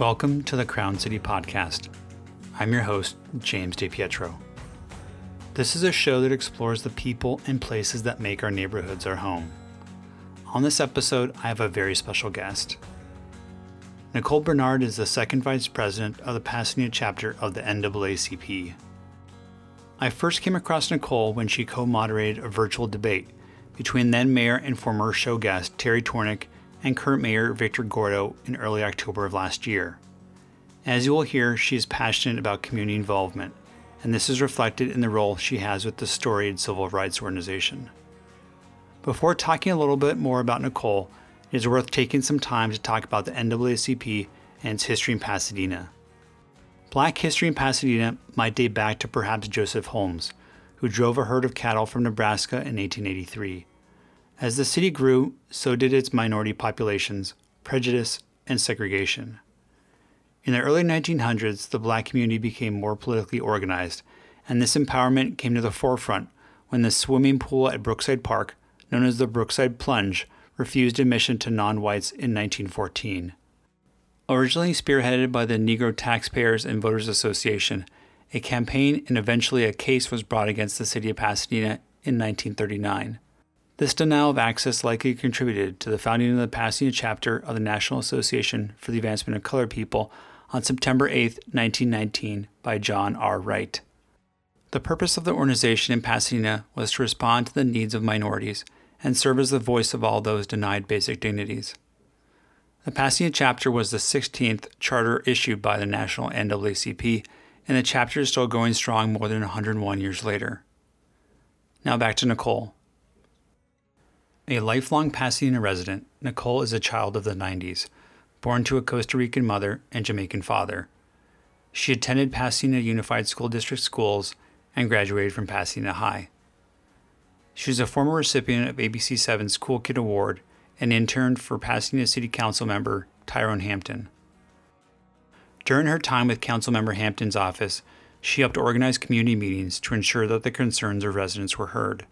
Welcome to the Crown City Podcast. I'm your host, James DePietro. This is a show that explores the people and places that make our neighborhoods our home. On this episode, I have a very special guest. Nicole Bernard is the second vice president of the Pasadena chapter of the NAACP. I first came across Nicole when she co moderated a virtual debate between then mayor and former show guest Terry Tornek and current mayor Victor Gordo in early October of last year. As you will hear, she is passionate about community involvement, and this is reflected in the role she has with the storied civil rights organization. Before talking a little bit more about Nicole, it is worth taking some time to talk about the NAACP and its history in Pasadena. Black history in Pasadena might date back to perhaps Joseph Holmes, who drove a herd of cattle from Nebraska in 1883. As the city grew, so did its minority populations, prejudice, and segregation. In the early 1900s, the black community became more politically organized, and this empowerment came to the forefront when the swimming pool at Brookside Park, known as the Brookside Plunge, refused admission to non whites in 1914. Originally spearheaded by the Negro Taxpayers and Voters Association, a campaign and eventually a case was brought against the city of Pasadena in 1939. This denial of access likely contributed to the founding of the Pasadena chapter of the National Association for the Advancement of Colored People on September 8, 1919, by John R. Wright. The purpose of the organization in Pasadena was to respond to the needs of minorities and serve as the voice of all those denied basic dignities. The Pasadena chapter was the 16th charter issued by the National NAACP, and the chapter is still going strong more than 101 years later. Now back to Nicole. A lifelong Pasadena resident, Nicole is a child of the 90s, born to a Costa Rican mother and Jamaican father. She attended Pasadena Unified School District schools and graduated from Pasadena High. She was a former recipient of ABC 7's Cool Kid Award and interned for Pasadena City Council member Tyrone Hampton. During her time with Councilmember Hampton's office, she helped organize community meetings to ensure that the concerns of residents were heard.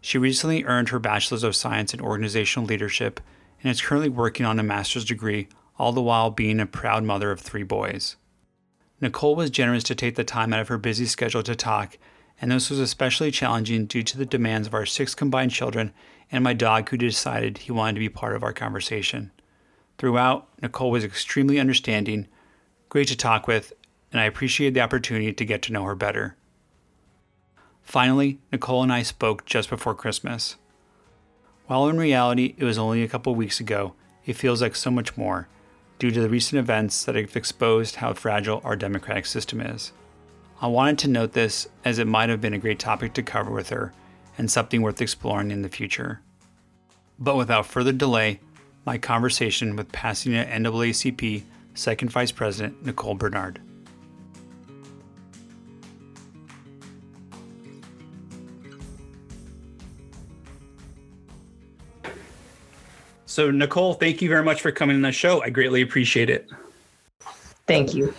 She recently earned her Bachelor's of Science in Organizational Leadership and is currently working on a master's degree, all the while being a proud mother of three boys. Nicole was generous to take the time out of her busy schedule to talk, and this was especially challenging due to the demands of our six combined children and my dog, who decided he wanted to be part of our conversation. Throughout, Nicole was extremely understanding, great to talk with, and I appreciated the opportunity to get to know her better. Finally, Nicole and I spoke just before Christmas. While in reality it was only a couple weeks ago, it feels like so much more, due to the recent events that have exposed how fragile our democratic system is. I wanted to note this as it might have been a great topic to cover with her and something worth exploring in the future. But without further delay, my conversation with Pasadena NAACP Second Vice President Nicole Bernard. So, Nicole, thank you very much for coming on the show. I greatly appreciate it. Thank you.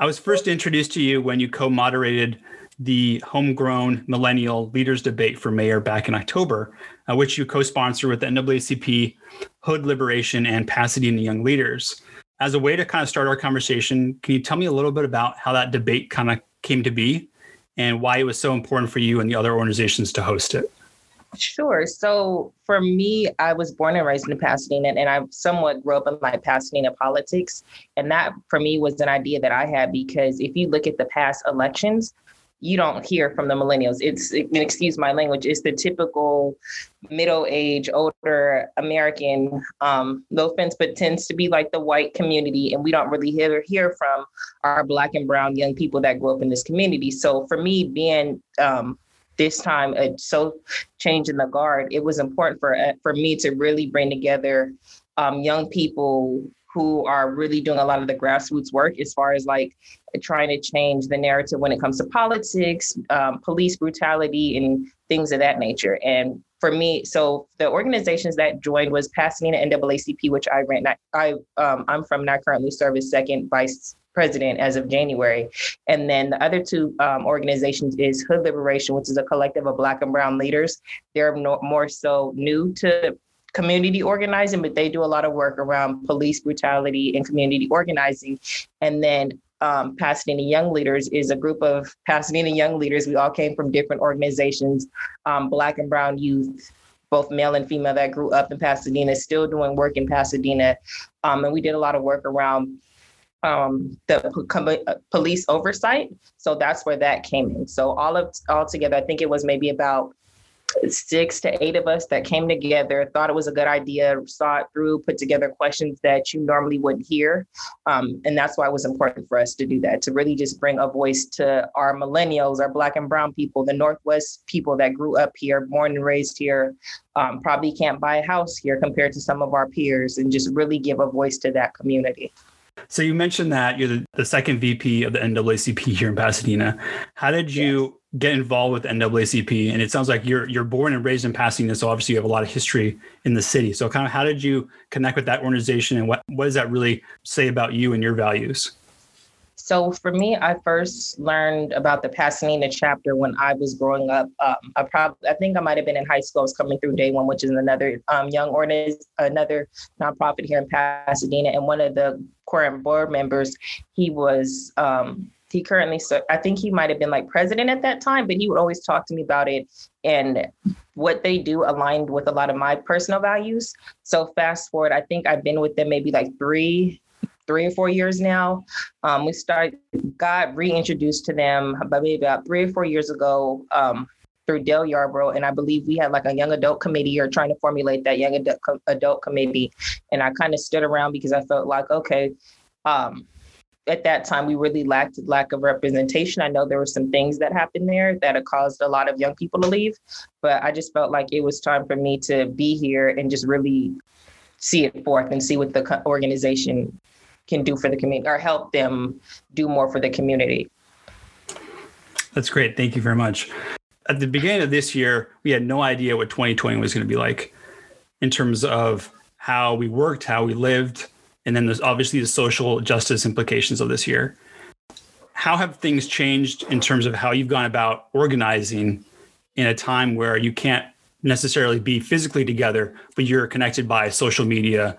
I was first introduced to you when you co moderated the Homegrown Millennial Leaders Debate for Mayor back in October, uh, which you co sponsored with the NAACP, Hood Liberation, and Pasadena Young Leaders. As a way to kind of start our conversation, can you tell me a little bit about how that debate kind of came to be and why it was so important for you and the other organizations to host it? Sure. So for me, I was born and raised in Pasadena, and I somewhat grew up in like Pasadena politics. And that for me was an idea that I had because if you look at the past elections, you don't hear from the millennials. It's excuse my language. It's the typical middle age, older American. Um, no offense, but tends to be like the white community, and we don't really hear hear from our black and brown young people that grew up in this community. So for me, being um, this time uh, so changing the guard it was important for uh, for me to really bring together um, young people who are really doing a lot of the grassroots work as far as like trying to change the narrative when it comes to politics um, police brutality and things of that nature. And for me so the organizations that joined was pasadena naacp which i ran i um, i'm from not currently serve as second vice president as of January. And then the other two um, organizations is Hood Liberation, which is a collective of Black and Brown leaders. They're no, more so new to community organizing, but they do a lot of work around police brutality and community organizing. And then um, Pasadena Young Leaders is a group of Pasadena Young Leaders. We all came from different organizations, um, Black and Brown youth, both male and female, that grew up in Pasadena, still doing work in Pasadena. Um, and we did a lot of work around um, the uh, police oversight. So that's where that came in. So all of all together, I think it was maybe about six to eight of us that came together, thought it was a good idea, saw it through, put together questions that you normally wouldn't hear. Um, and that's why it was important for us to do that, to really just bring a voice to our millennials, our Black and Brown people, the Northwest people that grew up here, born and raised here, um, probably can't buy a house here compared to some of our peers, and just really give a voice to that community. So you mentioned that you're the, the second VP of the NAACP here in Pasadena. How did you yes get involved with NAACP? And it sounds like you're you're born and raised in Pasadena, so obviously you have a lot of history in the city. So kind of how did you connect with that organization, and what what does that really say about you and your values? So for me, I first learned about the Pasadena chapter when I was growing up. Um, I probably, I think I might have been in high school. I was coming through Day One, which is another um, young organization, another nonprofit here in Pasadena. And one of the core board members, he was um, he currently, so I think he might have been like president at that time, but he would always talk to me about it and what they do aligned with a lot of my personal values. So fast forward, I think I've been with them maybe like three, three or four years now. Um, we started, got reintroduced to them maybe about three or four years ago. Um, through Dale Yarborough, and I believe we had like a young adult committee or trying to formulate that young adult, adult committee. And I kind of stood around because I felt like, okay, um, at that time we really lacked lack of representation. I know there were some things that happened there that caused a lot of young people to leave, but I just felt like it was time for me to be here and just really see it forth and see what the organization can do for the community or help them do more for the community. That's great. Thank you very much. At the beginning of this year, we had no idea what 2020 was going to be like in terms of how we worked, how we lived, and then there's obviously the social justice implications of this year. How have things changed in terms of how you've gone about organizing in a time where you can't necessarily be physically together, but you're connected by social media,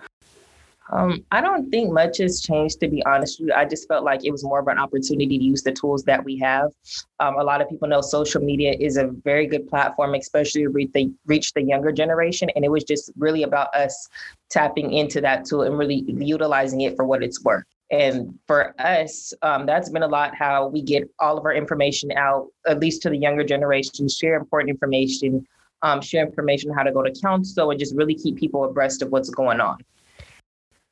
um, I don't think much has changed, to be honest. I just felt like it was more of an opportunity to use the tools that we have. Um, a lot of people know social media is a very good platform, especially to reach the, reach the younger generation. And it was just really about us tapping into that tool and really utilizing it for what it's worth. And for us, um, that's been a lot how we get all of our information out, at least to the younger generation, share important information, um, share information how to go to council, and just really keep people abreast of what's going on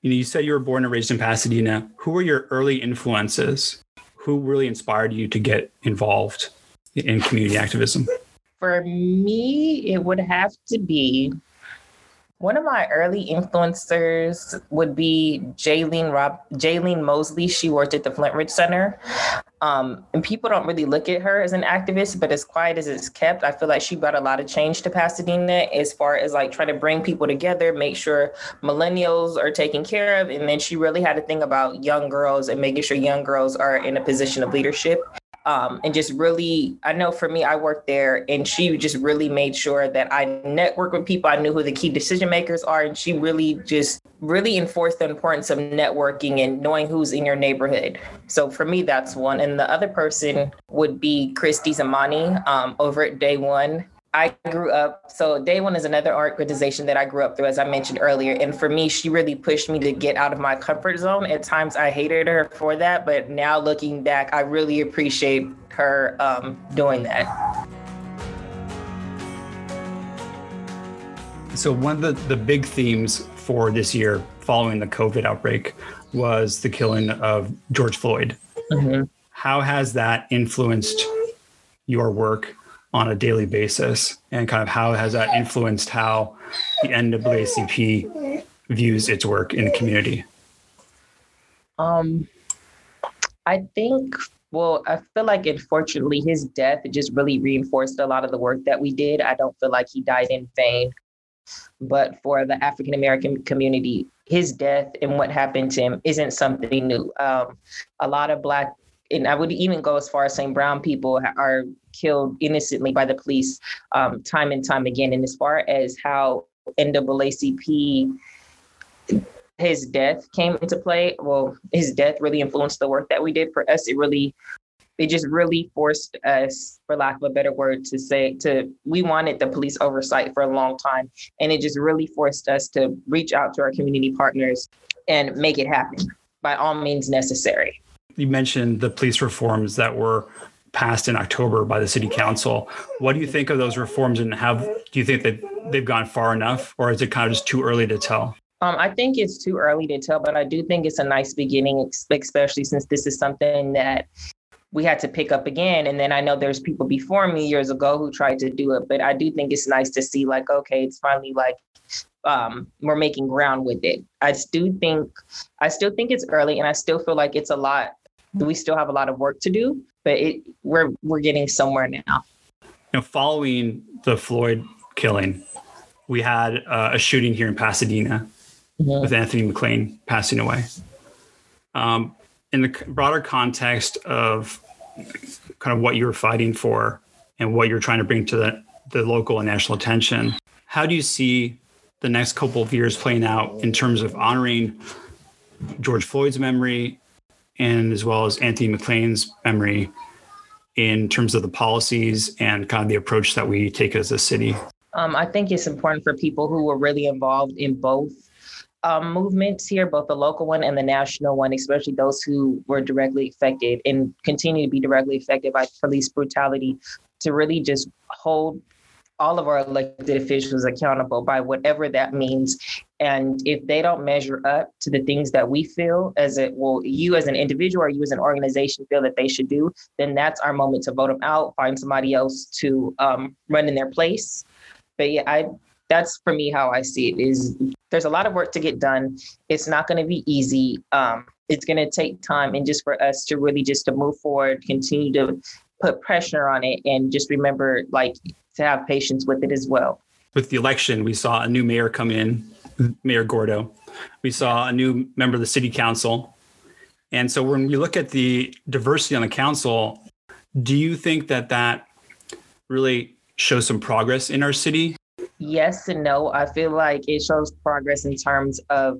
you know, you said you were born and raised in Pasadena. Who were your early influences? Who really inspired you to get involved in community activism? For me, it would have to be one of my early influencers would be Jaylene Rob Jaylene Mosley. She worked at the Flintridge Center. Um, and people don't really look at her as an activist, but as quiet as it's kept, I feel like she brought a lot of change to Pasadena as far as like trying to bring people together, make sure millennials are taken care of. And then she really had a thing about young girls and making sure young girls are in a position of leadership um, and just really, I know for me, I worked there and she just really made sure that I network with people. I knew who the key decision makers are. And she really just really enforced the importance of networking and knowing who's in your neighborhood. So for me, that's one. And the other person would be Christy Zamani um, over at Day One. I grew up, so Day One is another art organization that I grew up through, as I mentioned earlier. And for me, she really pushed me to get out of my comfort zone. At times, I hated her for that, but now looking back, I really appreciate her um, doing that. So, one of the, the big themes for this year following the COVID outbreak was the killing of George Floyd. Mm-hmm. How has that influenced your work on a daily basis and kind of how has that influenced how the NAACP views its work in the community? Um, I think, well, I feel like unfortunately his death just really reinforced a lot of the work that we did. I don't feel like he died in vain. But for the African American community, his death and what happened to him isn't something new. Um, a lot of Black and I would even go as far as saying brown people are killed innocently by the police um, time and time again. And as far as how NAACP his death came into play. Well, his death really influenced the work that we did. For us, it really it just really forced us, for lack of a better word, to say to we wanted the police oversight for a long time. And it just really forced us to reach out to our community partners and make it happen by all means necessary. You mentioned the police reforms that were passed in October by the city council. What do you think of those reforms and have do you think that they've gone far enough or is it kind of just too early to tell? Um, I think it's too early to tell, but I do think it's a nice beginning, especially since this is something that we had to pick up again. And then I know there's people before me years ago who tried to do it, but I do think it's nice to see like, okay, it's finally like um, we're making ground with it. I do think I still think it's early, and I still feel like it's a lot. We still have a lot of work to do, but it we're we're getting somewhere now. You know, following the Floyd killing, we had uh, a shooting here in Pasadena mm-hmm. with Anthony McClain passing away. Um, in the broader context of kind of what you're fighting for and what you're trying to bring to the, the local and national attention, how do you see the next couple of years playing out in terms of honoring George Floyd's memory and as well as Anthony McClain's memory in terms of the policies and kind of the approach that we take as a city? Um, I think it's important for people who were really involved in both um, movements here, both the local one and the national one, especially those who were directly affected and continue to be directly affected by police brutality, to really just hold all of our elected officials accountable by whatever that means. And if they don't measure up to the things that we feel as it well, you as an individual or you as an organization feel that they should do, then that's our moment to vote them out, find somebody else to um, run in their place. But yeah, I that's for me how I see it is there's a lot of work to get done. It's not going to be easy. Um, it's going to take time and just for us to really just to move forward, continue to put pressure on it and just remember like to have patience with it as well. With the election, we saw a new mayor come in, Mayor Gordo. We saw a new member of the city council. And so when we look at the diversity on the council, do you think that that really shows some progress in our city? yes and no. I feel like it shows progress in terms of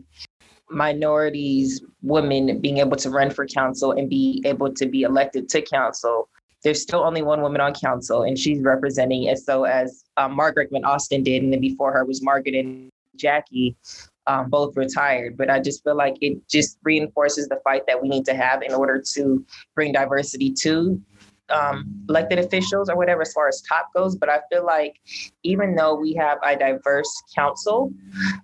minorities, women being able to run for council and be able to be elected to council. There's still only one woman on council, and she's representing as so as um, Margaret McAustin did, and then before her was Margaret and Jackie, um, both retired. But I just feel like it just reinforces the fight that we need to have in order to bring diversity to um, elected officials or whatever as far as top goes. But I feel like even though we have a diverse council,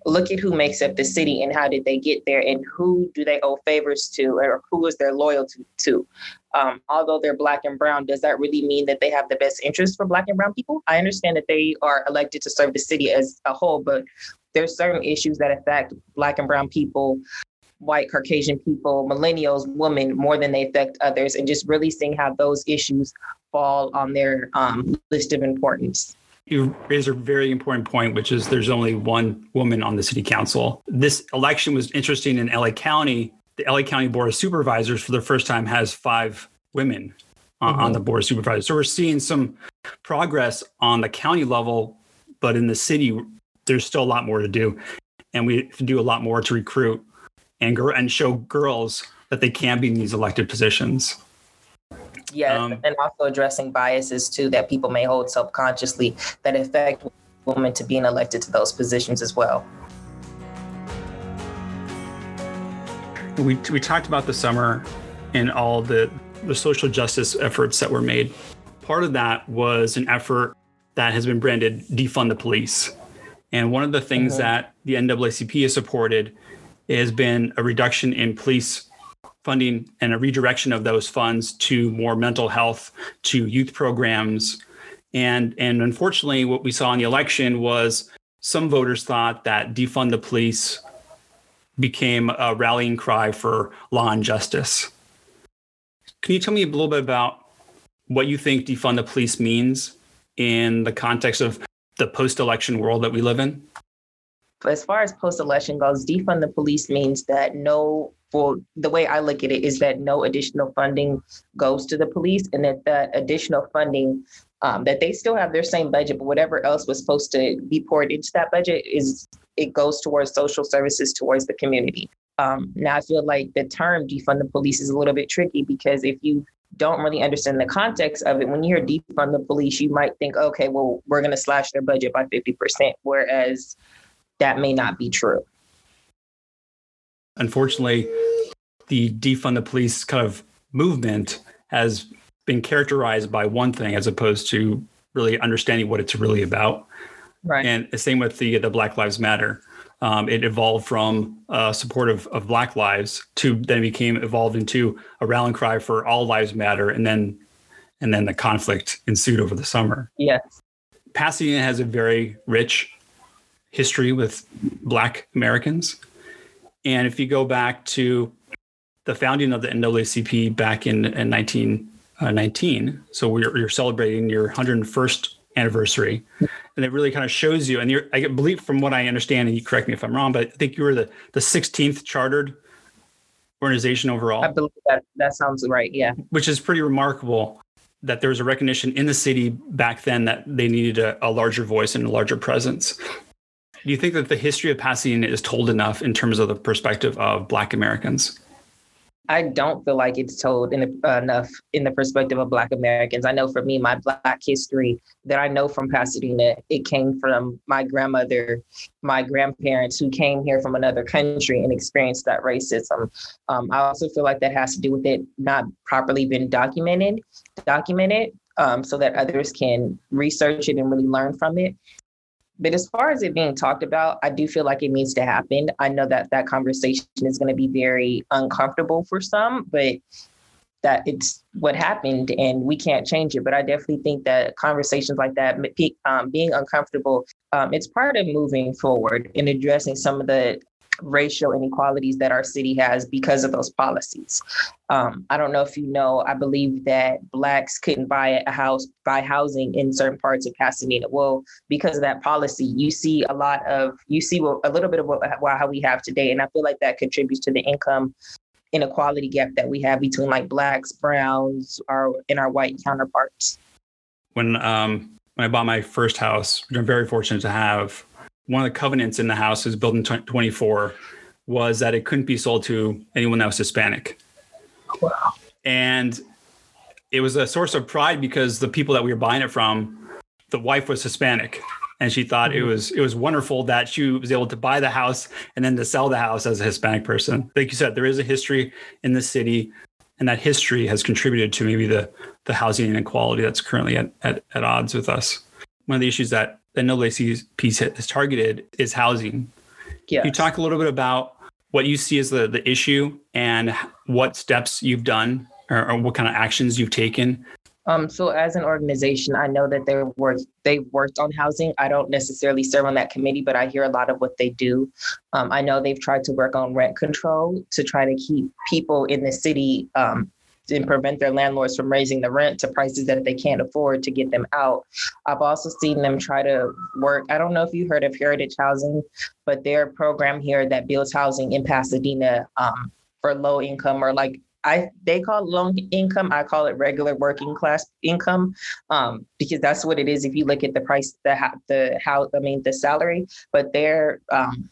look at who makes up the city and how did they get there and who do they owe favors to or who is their loyalty to. Um, although they're black and brown, does that really mean that they have the best interest for black and brown people? I understand that they are elected to serve the city as a whole, but there's certain issues that affect black and brown people white Caucasian people, millennials, women more than they affect others, and just really seeing how those issues fall on their um, list of importance. You raise a very important point, which is there's only one woman on the city council. This election was interesting in LA County. The LA County Board of Supervisors, for the first time, has five women mm-hmm. on the Board of Supervisors. So we're seeing some progress on the county level, but in the city, there's still a lot more to do. And we do a lot more to recruit and and show girls that they can be in these elected positions. Yeah, um, and also addressing biases too that people may hold subconsciously that affect women to being elected to those positions as well. We we talked about the summer and all the the social justice efforts that were made. Part of that was an effort that has been branded defund the police. And one of the things mm-hmm. that the NAACP has supported has been a reduction in police funding and a redirection of those funds to more mental health, to youth programs. And, and unfortunately, what we saw in the election was some voters thought that defund the police became a rallying cry for law and justice. Can you tell me a little bit about what you think defund the police means in the context of the post election world that we live in? as far as post election goes, defund the police means that no, well, the way I look at it is that no additional funding goes to the police and that that additional funding um, that they still have their same budget, but whatever else was supposed to be poured into that budget is it goes towards social services towards the community. Um, now I feel like the term defund the police is a little bit tricky because if you don't really understand the context of it, when you hear defund the police, you might think, okay, well, we're going to slash their budget by 50%, whereas that may not be true. Unfortunately, the defund the police kind of movement has been characterized by one thing as opposed to really understanding what it's really about. Right. And the same with the the Black Lives Matter. Um, it evolved from uh, support of, of Black lives to then became evolved into a rallying cry for all lives matter, and then and then the conflict ensued over the summer. Yes. Pasadena has a very rich history with Black Americans, and if you go back to the founding of the NAACP back in, in 19 uh, So we're, you're celebrating your 101st anniversary, and it really kind of shows you. And you're, I believe, from what I understand, and you correct me if I'm wrong, but I think you were the the 16th chartered organization overall. I believe that that sounds right. Yeah, which is pretty remarkable. That there was a recognition in the city back then that they needed a, a larger voice and a larger presence. Do you think that the history of Pasadena is told enough in terms of the perspective of Black Americans? I don't feel like it's told in, uh, enough in the perspective of Black Americans. I know for me, my Black history that I know from Pasadena, it came from my grandmother, my grandparents who came here from another country and experienced that racism. Um, I also feel like that has to do with it not properly being documented, documented, um, so that others can research it and really learn from it. But as far as it being talked about, I do feel like it needs to happen. I know that that conversation is going to be very uncomfortable for some, but that it's what happened and we can't change it. But I definitely think that conversations like that, um, being uncomfortable, um, it's part of moving forward and addressing some of the racial inequalities that our city has because of those policies. Um, I don't know if you know, I believe that Blacks couldn't buy a house, buy housing in certain parts of Pasadena. Well, because of that policy, you see a lot of, you see a little bit of what, how we have today. And I feel like that contributes to the income inequality gap that we have between like Blacks, Browns, our, and our white counterparts. When, um, when I bought my first house, which I'm very fortunate to have, one of the covenants in the house is built in 24 was that it couldn't be sold to anyone that was Hispanic. Wow. And it was a source of pride because the people that we were buying it from, the wife was Hispanic. And she thought mm-hmm. it was it was wonderful that she was able to buy the house and then to sell the house as a Hispanic person. Like you said, there is a history in the city, and that history has contributed to maybe the the housing inequality that's currently at, at, at odds with us. One of the issues that that NAACP has targeted is housing. Yes. you talk a little bit about what you see as the, the issue and what steps you've done or, or what kind of actions you've taken um, so as an organization, I know that they're work they've worked on housing. I don't necessarily serve on that committee, but I hear a lot of what they do. Um, I know they've tried to work on rent control to try to keep people in the city um, and prevent their landlords from raising the rent to prices that they can't afford to get them out. I've also seen them try to work. I don't know if you heard of Heritage Housing, but their program here that builds housing in Pasadena um, for low income or like I they call it low income. I call it regular working class income, um, because that's what it is. If you look at the price, the the how I mean the salary, but they're um,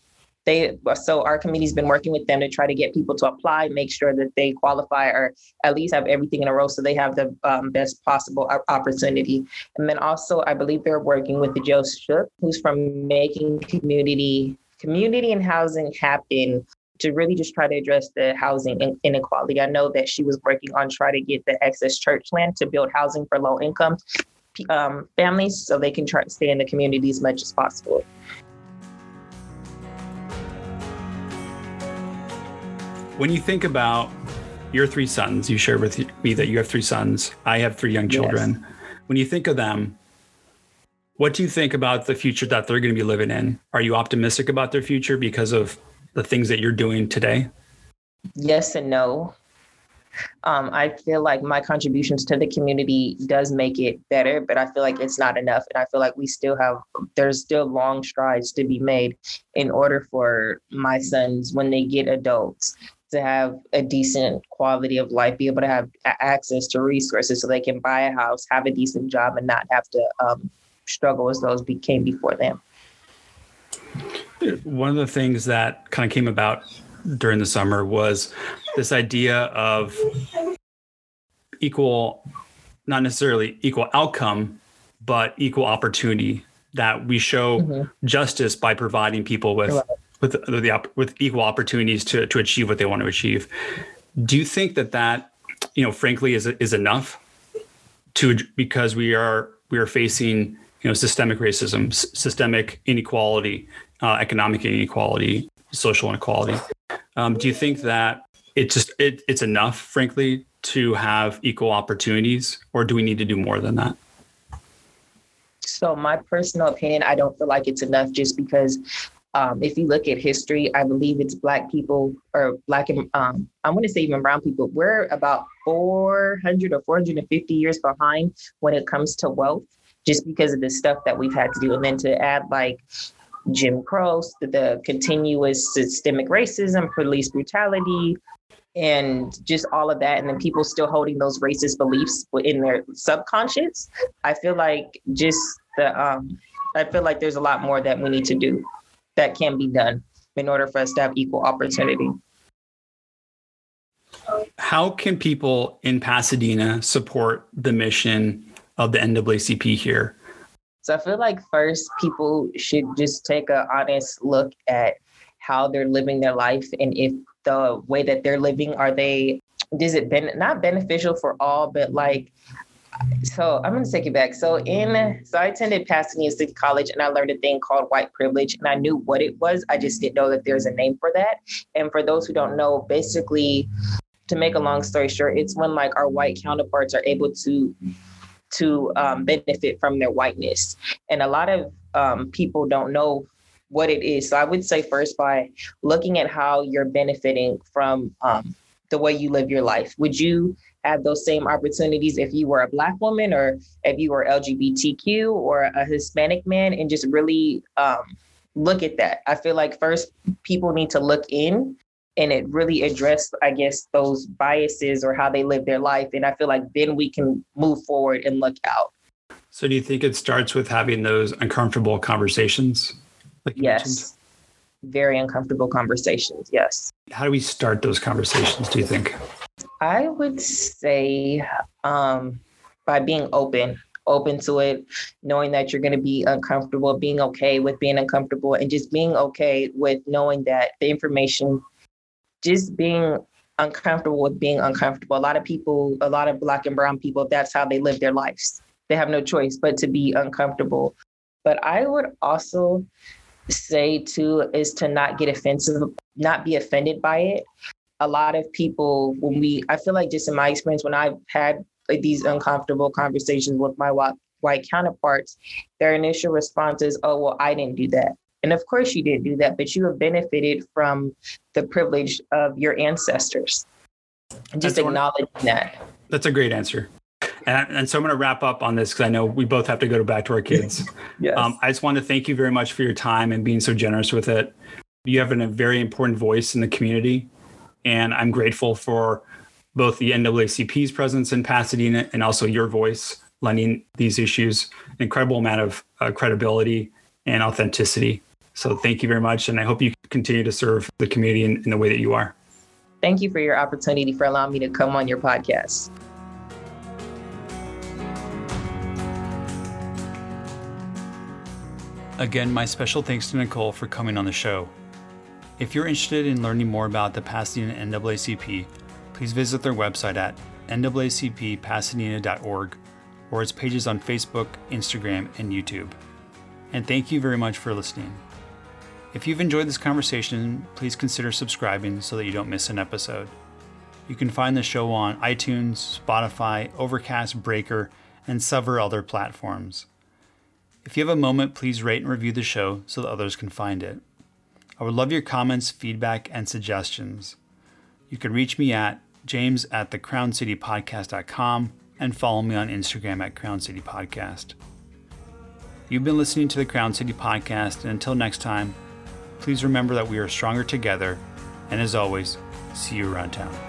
they so our committee's been working with them to try to get people to apply, make sure that they qualify or at least have everything in a row so they have the um, best possible opportunity. And then also, I believe they're working with the Jill Shook, who's from making community community and housing happen to really just try to address the housing inequality. I know that she was working on trying to get the excess church land to build housing for low income um, families so they can try to stay in the community as much as possible. When you think about your three sons, you shared with me that you have three sons. I have three young children. Yes. When you think of them, what do you think about the future that they're going to be living in? Are you optimistic about their future because of the things that you're doing today? Yes and no. Um, I feel like my contributions to the community does make it better, but I feel like it's not enough. And I feel like we still have, there's still long strides to be made in order for my sons, when they get adults, to have a decent quality of life, be able to have access to resources so they can buy a house, have a decent job, and not have to um, struggle as those became before them. One of the things that kind of came about during the summer was this idea of equal, not necessarily equal outcome, but equal opportunity that we show mm-hmm. justice by providing people with right. With the with equal opportunities to to achieve what they want to achieve. Do you think that that you know frankly is is enough to because we are we are facing you know systemic racism, s- systemic inequality, uh, economic inequality, social inequality. Um, do you think that it just it, it's enough, frankly, to have equal opportunities, or do we need to do more than that? So, my personal opinion, I don't feel like it's enough just because um, if you look at history, I believe it's Black people or Black and um, I'm going to say even Brown people. We're about 400 or 450 years behind when it comes to wealth, just because of the stuff that we've had to do. And then to add like Jim Crow, the continuous systemic racism, police brutality, and just all of that and then people still holding those racist beliefs in their subconscious i feel like just the um i feel like there's a lot more that we need to do that can be done in order for us to have equal opportunity. How can people in pasadena support the mission of the naacp here? So i feel like first people should just take an honest look at how they're living their life and if the way that they're living are they does it been not beneficial for all but like so I'm going to take it back. So in so I attended Pasadena City College and I learned a thing called white privilege and I knew what it was. I just didn't know that there's a name for that. And for those who don't know, basically to make a long story short, it's when like our white counterparts are able to to um, benefit from their whiteness. And a lot of um, people don't know what it is. So I would say first by looking at how you're benefiting from um, the way you live your life. Would you have those same opportunities if you were a Black woman or if you were LGBTQ or a Hispanic man and just really um, look at that? I feel like first people need to look in and it really address, I guess, those biases or how they live their life. And I feel like then we can move forward and look out. So do you think it starts with having those uncomfortable conversations? Like yes. Mentioned? Very uncomfortable conversations. Yes. How do we start those conversations, do you think? I would say um, by being open, open to it, knowing that you're going to be uncomfortable, being okay with being uncomfortable, and just being okay with knowing that the information, just being uncomfortable with being uncomfortable. A lot of people, a lot of Black and Brown people, that's how they live their lives. They have no choice but to be uncomfortable. But I would also say too is to not get offensive, not be offended by it. A lot of people, when we, I feel like just in my experience, when I've had like these uncomfortable conversations with my white counterparts, their initial response is, oh, well, I didn't do that. And of course you didn't do that, but you have benefited from the privilege of your ancestors. Just that's acknowledging one, that. That's a great answer. And, and so I'm going to wrap up on this because I know we both have to go back to our kids. yes. Um, I just want to thank you very much for your time and being so generous with it. You have a very important voice in the community, and I'm grateful for both the NAACP's presence in Pasadena and also your voice lending these issues an incredible amount of uh, credibility and authenticity. So thank you very much, and I hope you continue to serve the community in, in the way that you are. Thank you for your opportunity for allowing me to come on your podcast. Again, my special thanks to Nicole for coming on the show. If you're interested in learning more about the Pasadena NAACP, please visit their website at naacppasadena.org or its pages on Facebook, Instagram, and YouTube. And thank you very much for listening. If you've enjoyed this conversation, please consider subscribing so that you don't miss an episode. You can find the show on iTunes, Spotify, Overcast, Breaker, and several other platforms. If you have a moment, please rate and review the show so that others can find it. I would love your comments, feedback, and suggestions. You can reach me at james at thecrowncitypodcast.com and follow me on Instagram at Crown City Podcast. You've been listening to the Crown City Podcast, and until next time, please remember that we are stronger together, and as always, See you around town.